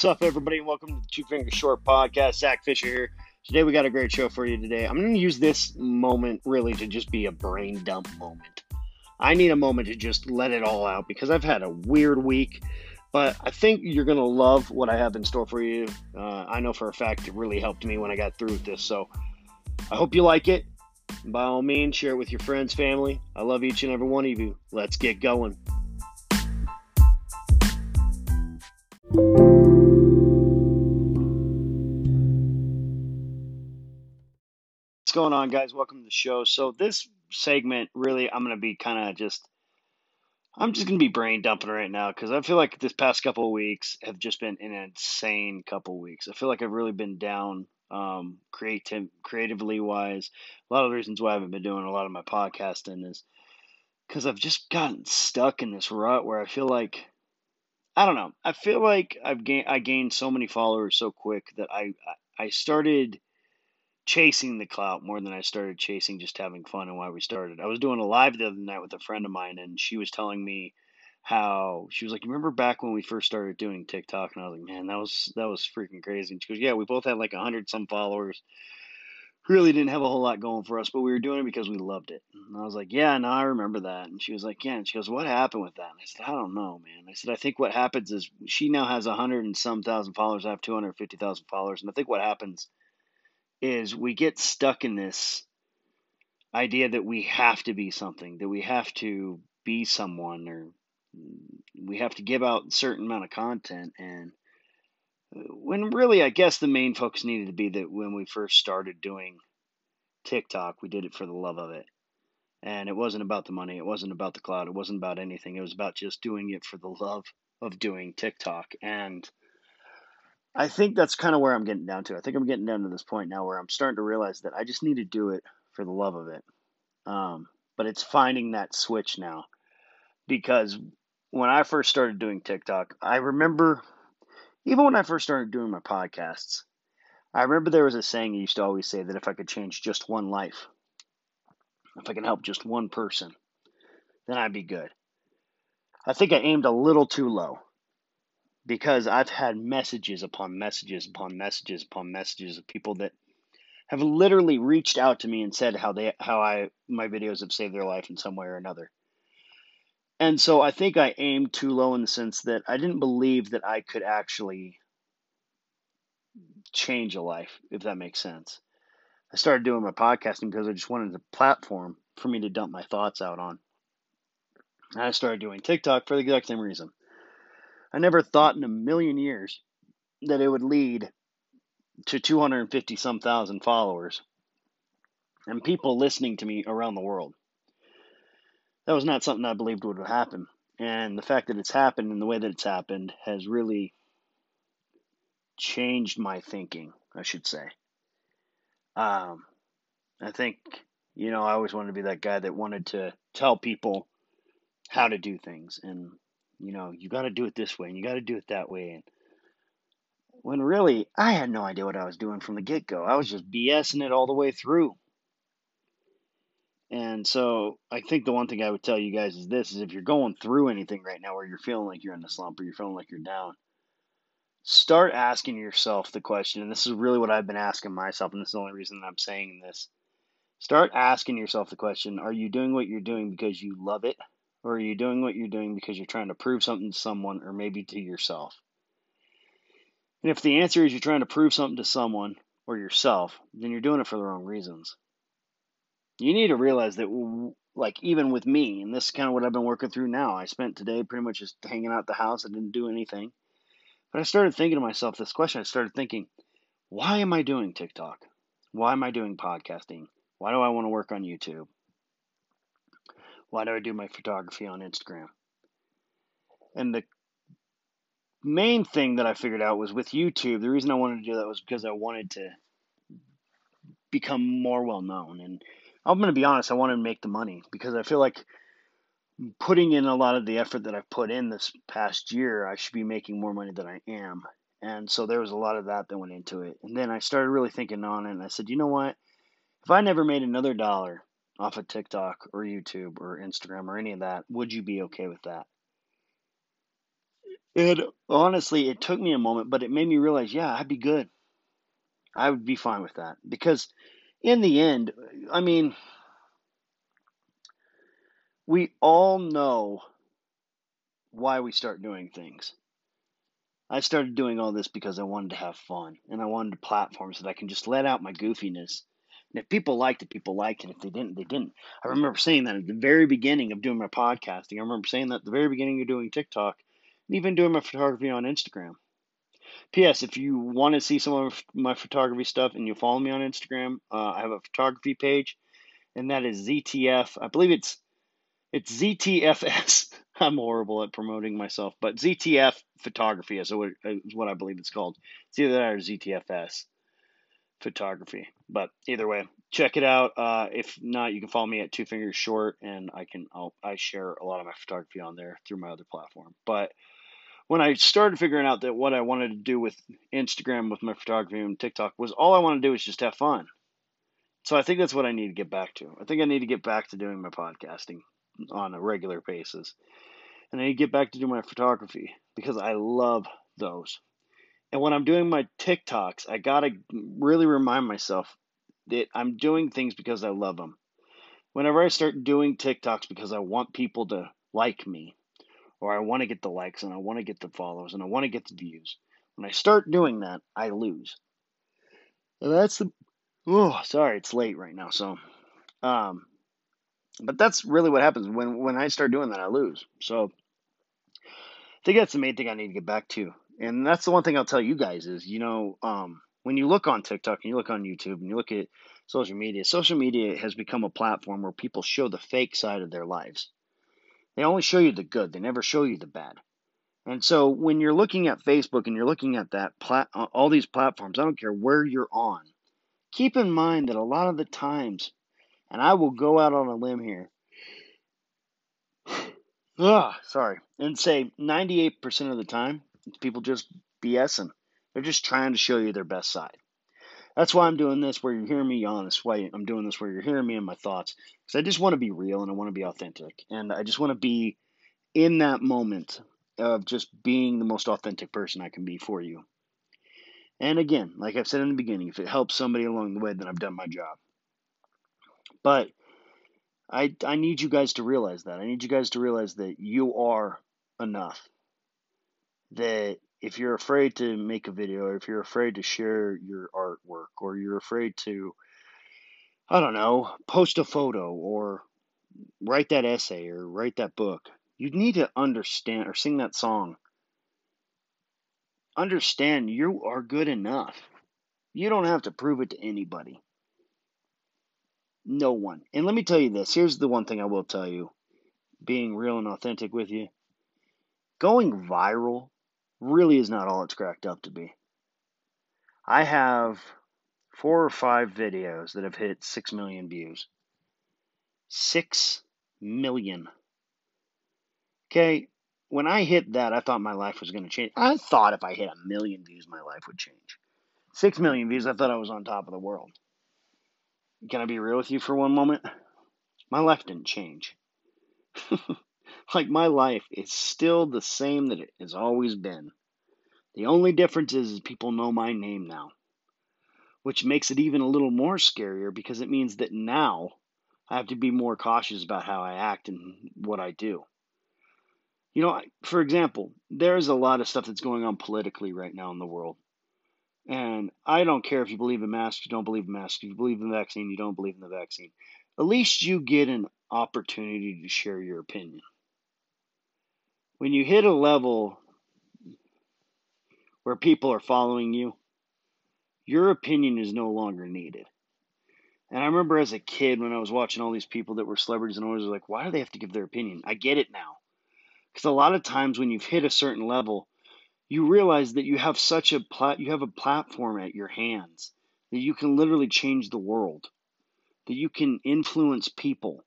What's up, everybody, and welcome to the Two Finger Short Podcast. Zach Fisher here. Today, we got a great show for you today. I'm going to use this moment really to just be a brain dump moment. I need a moment to just let it all out because I've had a weird week, but I think you're going to love what I have in store for you. Uh, I know for a fact it really helped me when I got through with this, so I hope you like it. By all means, share it with your friends, family. I love each and every one of you. Let's get going. What's going on, guys? Welcome to the show. So, this segment really, I'm going to be kind of just, I'm just going to be brain dumping right now because I feel like this past couple of weeks have just been an insane couple of weeks. I feel like I've really been down um, creative, creatively wise. A lot of the reasons why I haven't been doing a lot of my podcasting is because I've just gotten stuck in this rut where I feel like, I don't know, I feel like I've gained, I gained so many followers so quick that I, I started chasing the clout more than I started chasing just having fun and why we started. I was doing a live the other night with a friend of mine, and she was telling me how she was like, "Remember back when we first started doing TikTok?" And I was like, "Man, that was that was freaking crazy." And she goes, "Yeah, we both had like a hundred some followers. Really didn't have a whole lot going for us, but we were doing it because we loved it." And I was like, "Yeah, no, I remember that." And she was like, "Yeah." And she goes, "What happened with that?" And I said, "I don't know, man." I said, "I think what happens is she now has a hundred and some thousand followers. I have two hundred fifty thousand followers, and I think what happens." Is we get stuck in this idea that we have to be something, that we have to be someone, or we have to give out a certain amount of content. And when really, I guess the main focus needed to be that when we first started doing TikTok, we did it for the love of it. And it wasn't about the money, it wasn't about the cloud, it wasn't about anything. It was about just doing it for the love of doing TikTok. And I think that's kind of where I'm getting down to. I think I'm getting down to this point now where I'm starting to realize that I just need to do it for the love of it. Um, but it's finding that switch now because when I first started doing TikTok, I remember even when I first started doing my podcasts, I remember there was a saying I used to always say that if I could change just one life, if I can help just one person, then I'd be good. I think I aimed a little too low because I've had messages upon messages upon messages upon messages of people that have literally reached out to me and said how they how I my videos have saved their life in some way or another. And so I think I aimed too low in the sense that I didn't believe that I could actually change a life, if that makes sense. I started doing my podcasting because I just wanted a platform for me to dump my thoughts out on. And I started doing TikTok for the exact same reason. I never thought in a million years that it would lead to 250 some thousand followers and people listening to me around the world. That was not something I believed would happen. And the fact that it's happened and the way that it's happened has really changed my thinking, I should say. Um, I think, you know, I always wanted to be that guy that wanted to tell people how to do things. And you know, you got to do it this way and you got to do it that way. And when really, I had no idea what I was doing from the get go. I was just BSing it all the way through. And so I think the one thing I would tell you guys is this is if you're going through anything right now where you're feeling like you're in a slump or you're feeling like you're down, start asking yourself the question, and this is really what I've been asking myself, and this is the only reason that I'm saying this. Start asking yourself the question, are you doing what you're doing because you love it or are you doing what you're doing because you're trying to prove something to someone or maybe to yourself? And if the answer is you're trying to prove something to someone or yourself, then you're doing it for the wrong reasons. You need to realize that, like, even with me, and this is kind of what I've been working through now. I spent today pretty much just hanging out the house. I didn't do anything. But I started thinking to myself this question. I started thinking, why am I doing TikTok? Why am I doing podcasting? Why do I want to work on YouTube? Why do I do my photography on Instagram? And the main thing that I figured out was with YouTube, the reason I wanted to do that was because I wanted to become more well known. And I'm going to be honest, I wanted to make the money because I feel like putting in a lot of the effort that I've put in this past year, I should be making more money than I am. And so there was a lot of that that went into it. And then I started really thinking on it and I said, you know what? If I never made another dollar off of TikTok or YouTube or Instagram or any of that, would you be okay with that? And honestly, it took me a moment, but it made me realize, yeah, I'd be good. I would be fine with that because in the end, I mean, we all know why we start doing things. I started doing all this because I wanted to have fun and I wanted platforms that I can just let out my goofiness. And if people liked it, people liked it. If they didn't, they didn't. I remember saying that at the very beginning of doing my podcasting. I remember saying that at the very beginning of doing TikTok and even doing my photography on Instagram. P.S. If you want to see some of my photography stuff and you follow me on Instagram, uh, I have a photography page, and that is ZTF. I believe it's it's ZTFS. I'm horrible at promoting myself, but ZTF Photography is what, is what I believe it's called. It's either that or ZTFS Photography. But either way, check it out. Uh, if not, you can follow me at Two Fingers Short, and I can I'll, I share a lot of my photography on there through my other platform. But when I started figuring out that what I wanted to do with Instagram, with my photography and TikTok was all I want to do is just have fun. So I think that's what I need to get back to. I think I need to get back to doing my podcasting on a regular basis. And I need to get back to doing my photography because I love those. And when I'm doing my TikToks, I got to really remind myself that I'm doing things because I love them. Whenever I start doing TikToks because I want people to like me, or I want to get the likes and I want to get the follows and I want to get the views, when I start doing that, I lose. And that's the oh, sorry, it's late right now. So, um, but that's really what happens when when I start doing that, I lose. So, I think that's the main thing I need to get back to. And that's the one thing I'll tell you guys is, you know, um, when you look on TikTok and you look on YouTube and you look at social media, social media has become a platform where people show the fake side of their lives. They only show you the good, they never show you the bad. And so when you're looking at Facebook and you're looking at that plat- all these platforms, I don't care where you're on, keep in mind that a lot of the times, and I will go out on a limb here, Ugh, sorry, and say 98% of the time, people just BSing. They're just trying to show you their best side. That's why I'm doing this where you're hearing me yawn. That's why I'm doing this where you're hearing me and my thoughts. Because I just want to be real and I want to be authentic. And I just want to be in that moment of just being the most authentic person I can be for you. And again, like I've said in the beginning, if it helps somebody along the way, then I've done my job. But I, I need you guys to realize that. I need you guys to realize that you are enough. That if you're afraid to make a video, or if you're afraid to share your artwork, or you're afraid to, I don't know, post a photo, or write that essay, or write that book, you need to understand, or sing that song. Understand you are good enough. You don't have to prove it to anybody. No one. And let me tell you this here's the one thing I will tell you being real and authentic with you. Going viral really is not all it's cracked up to be. I have four or five videos that have hit 6 million views. 6 million. Okay, when I hit that, I thought my life was going to change. I thought if I hit a million views, my life would change. 6 million views, I thought I was on top of the world. Can I be real with you for one moment? My life didn't change. like my life is still the same that it has always been. The only difference is, is people know my name now, which makes it even a little more scarier because it means that now I have to be more cautious about how I act and what I do. You know, for example, there's a lot of stuff that's going on politically right now in the world. And I don't care if you believe in masks, you don't believe in masks. If you believe in the vaccine, you don't believe in the vaccine. At least you get an opportunity to share your opinion. When you hit a level where people are following you, your opinion is no longer needed. And I remember as a kid when I was watching all these people that were celebrities and I was like, why do they have to give their opinion? I get it now. Because a lot of times when you've hit a certain level, you realize that you have such a plat- you have a platform at your hands that you can literally change the world, that you can influence people.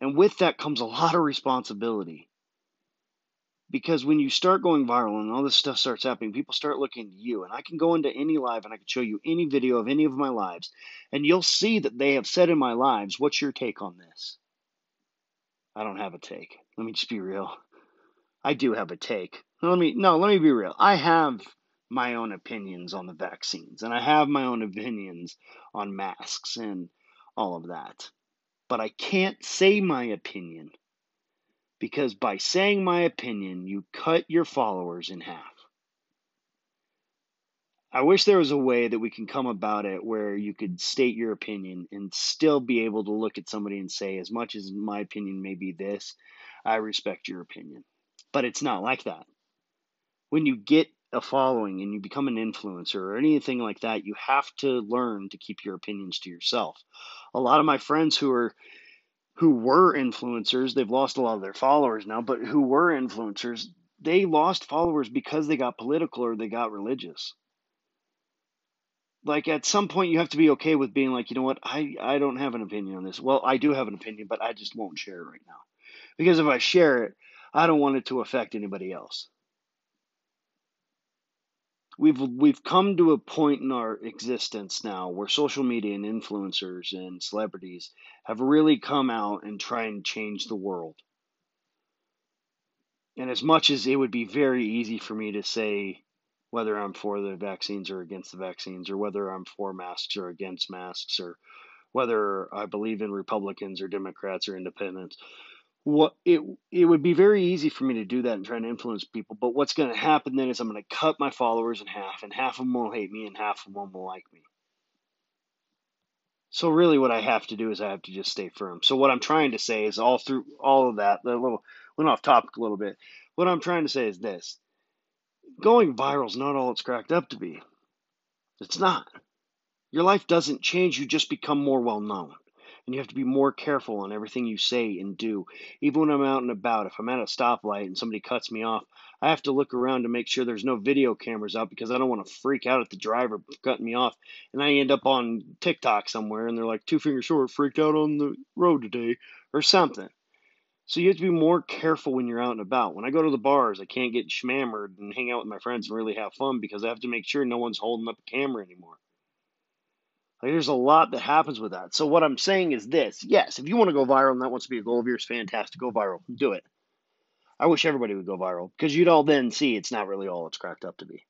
And with that comes a lot of responsibility. Because when you start going viral and all this stuff starts happening, people start looking to you. And I can go into any live and I can show you any video of any of my lives, and you'll see that they have said in my lives, What's your take on this? I don't have a take. Let me just be real. I do have a take. Let me no, let me be real. I have my own opinions on the vaccines, and I have my own opinions on masks and all of that. But I can't say my opinion because by saying my opinion, you cut your followers in half. I wish there was a way that we can come about it where you could state your opinion and still be able to look at somebody and say, as much as my opinion may be this, I respect your opinion. But it's not like that. When you get a following and you become an influencer or anything like that, you have to learn to keep your opinions to yourself. A lot of my friends who are who were influencers, they've lost a lot of their followers now, but who were influencers, they lost followers because they got political or they got religious. Like at some point you have to be okay with being like, you know what, I, I don't have an opinion on this. Well, I do have an opinion, but I just won't share it right now. Because if I share it, I don't want it to affect anybody else. We've we've come to a point in our existence now where social media and influencers and celebrities have really come out and try and change the world. And as much as it would be very easy for me to say whether I'm for the vaccines or against the vaccines, or whether I'm for masks or against masks, or whether I believe in Republicans or Democrats or independents, what it it would be very easy for me to do that and try and influence people. But what's going to happen then is I'm going to cut my followers in half, and half of them will hate me, and half of them will like me. So really, what I have to do is I have to just stay firm. So what I'm trying to say is all through all of that, the little went off topic a little bit. What I'm trying to say is this: going viral is not all it's cracked up to be. It's not. Your life doesn't change; you just become more well known and you have to be more careful on everything you say and do. Even when I'm out and about, if I'm at a stoplight and somebody cuts me off, I have to look around to make sure there's no video cameras out because I don't want to freak out at the driver cutting me off. And I end up on TikTok somewhere and they're like, two fingers short, freaked out on the road today or something. So you have to be more careful when you're out and about. When I go to the bars, I can't get schmammered and hang out with my friends and really have fun because I have to make sure no one's holding up a camera anymore. Like, there's a lot that happens with that. So what I'm saying is this: yes, if you want to go viral and that wants to be a goal of yours, fantastic, go viral, do it. I wish everybody would go viral because you'd all then see it's not really all it's cracked up to be.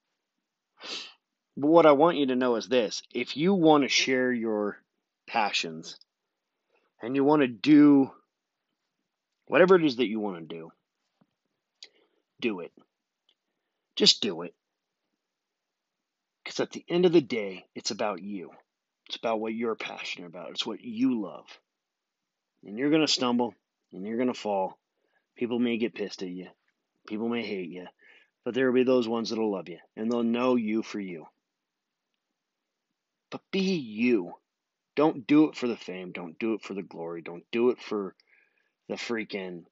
But what I want you to know is this: if you want to share your passions and you want to do whatever it is that you want to do, do it. Just do it. Because at the end of the day, it's about you. It's about what you're passionate about. It's what you love. And you're going to stumble and you're going to fall. People may get pissed at you. People may hate you. But there will be those ones that'll love you and they'll know you for you. But be you. Don't do it for the fame. Don't do it for the glory. Don't do it for the freaking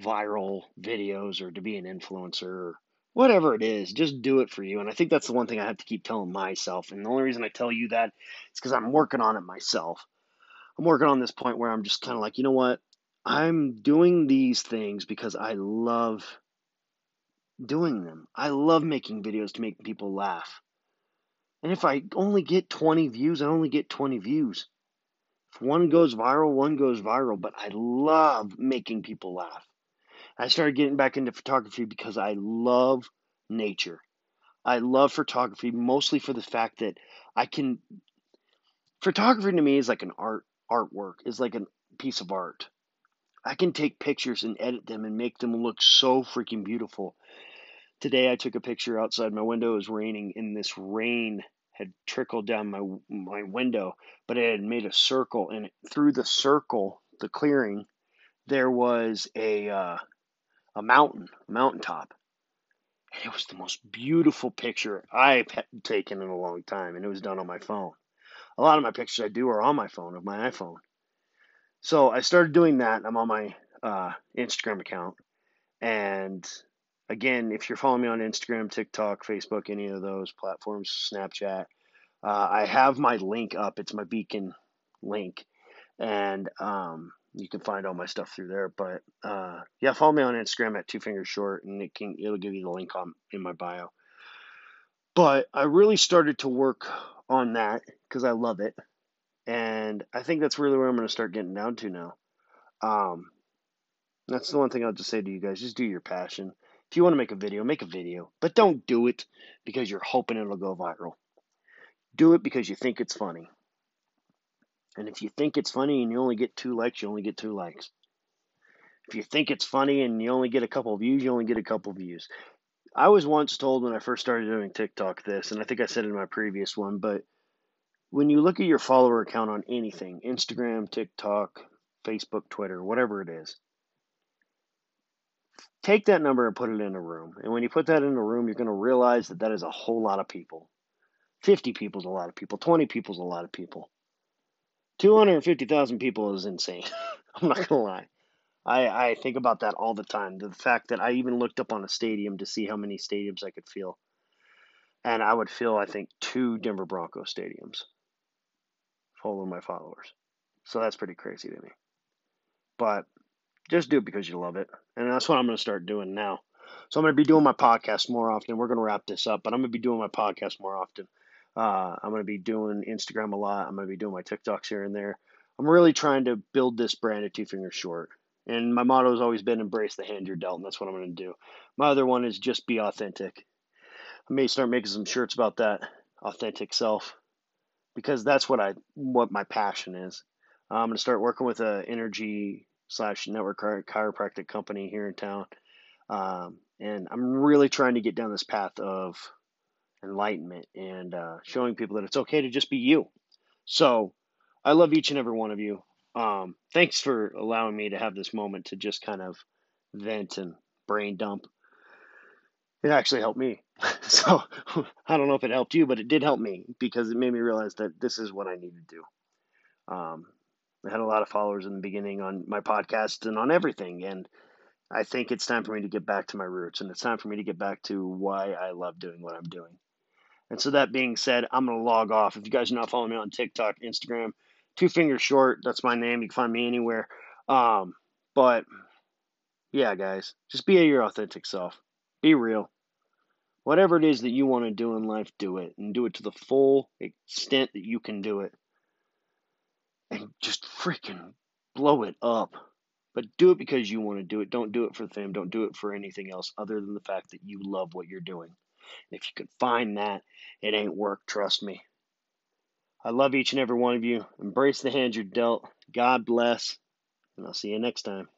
viral videos or to be an influencer or whatever it is, just do it for you. And I think that's the one thing I have to keep telling myself. And the only reason I tell you that is because I'm working on it myself. I'm working on this point where I'm just kind of like, you know what? I'm doing these things because I love doing them. I love making videos to make people laugh. And if I only get 20 views, I only get 20 views. If one goes viral, one goes viral, but I love making people laugh. I started getting back into photography because I love nature. I love photography mostly for the fact that I can photography to me is like an art artwork, is like a piece of art. I can take pictures and edit them and make them look so freaking beautiful. Today I took a picture outside my window. It was raining and this rain had trickled down my my window, but it had made a circle and through the circle, the clearing, there was a uh, a mountain, a mountaintop. And it was the most beautiful picture I've taken in a long time, and it was done on my phone. A lot of my pictures I do are on my phone, of my iPhone. So I started doing that. I'm on my uh, Instagram account. And again, if you're following me on Instagram, TikTok, Facebook, any of those platforms, Snapchat, uh, I have my link up. It's my beacon link. And um, you can find all my stuff through there. But uh, yeah, follow me on Instagram at Two Fingers Short, and it can it'll give you the link on in my bio. But I really started to work on that because I love it, and I think that's really where I'm going to start getting down to now. Um, that's the one thing I'll just say to you guys: just do your passion. If you want to make a video, make a video. But don't do it because you're hoping it'll go viral. Do it because you think it's funny. And if you think it's funny and you only get two likes, you only get two likes. If you think it's funny and you only get a couple views, you only get a couple views. I was once told when I first started doing TikTok this, and I think I said it in my previous one, but when you look at your follower count on anything Instagram, TikTok, Facebook, Twitter, whatever it is take that number and put it in a room. And when you put that in a room, you're going to realize that that is a whole lot of people. 50 people is a lot of people. 20 people is a lot of people. 250,000 people is insane. I'm not to lie. I, I think about that all the time. The fact that I even looked up on a stadium to see how many stadiums I could fill. And I would fill, I think, two Denver Broncos stadiums full of my followers. So that's pretty crazy to me. But just do it because you love it. And that's what I'm going to start doing now. So I'm going to be doing my podcast more often. We're going to wrap this up, but I'm going to be doing my podcast more often. Uh, I'm going to be doing Instagram a lot. I'm going to be doing my TikToks here and there. I'm really trying to build this brand of Two Fingers Short. And my motto has always been embrace the hand you're dealt, and that's what I'm going to do. My other one is just be authentic. I may start making some shirts about that authentic self because that's what I what my passion is. I'm going to start working with a energy slash network chiropractic company here in town. Um, and I'm really trying to get down this path of enlightenment and uh, showing people that it's okay to just be you. So I love each and every one of you. Um, thanks for allowing me to have this moment to just kind of vent and brain dump. It actually helped me. so I don't know if it helped you, but it did help me because it made me realize that this is what I need to do. Um, I had a lot of followers in the beginning on my podcast and on everything. And I think it's time for me to get back to my roots and it's time for me to get back to why I love doing what I'm doing. And so that being said, I'm going to log off. If you guys are not following me on TikTok, Instagram, Two Fingers Short, that's my name. You can find me anywhere. Um, but yeah, guys, just be your authentic self. Be real. Whatever it is that you want to do in life, do it and do it to the full extent that you can do it and just freaking blow it up. But do it because you want to do it. Don't do it for the fame. Don't do it for anything else other than the fact that you love what you're doing. If you can find that, it ain't work, trust me. I love each and every one of you. Embrace the hand you're dealt. God bless. And I'll see you next time.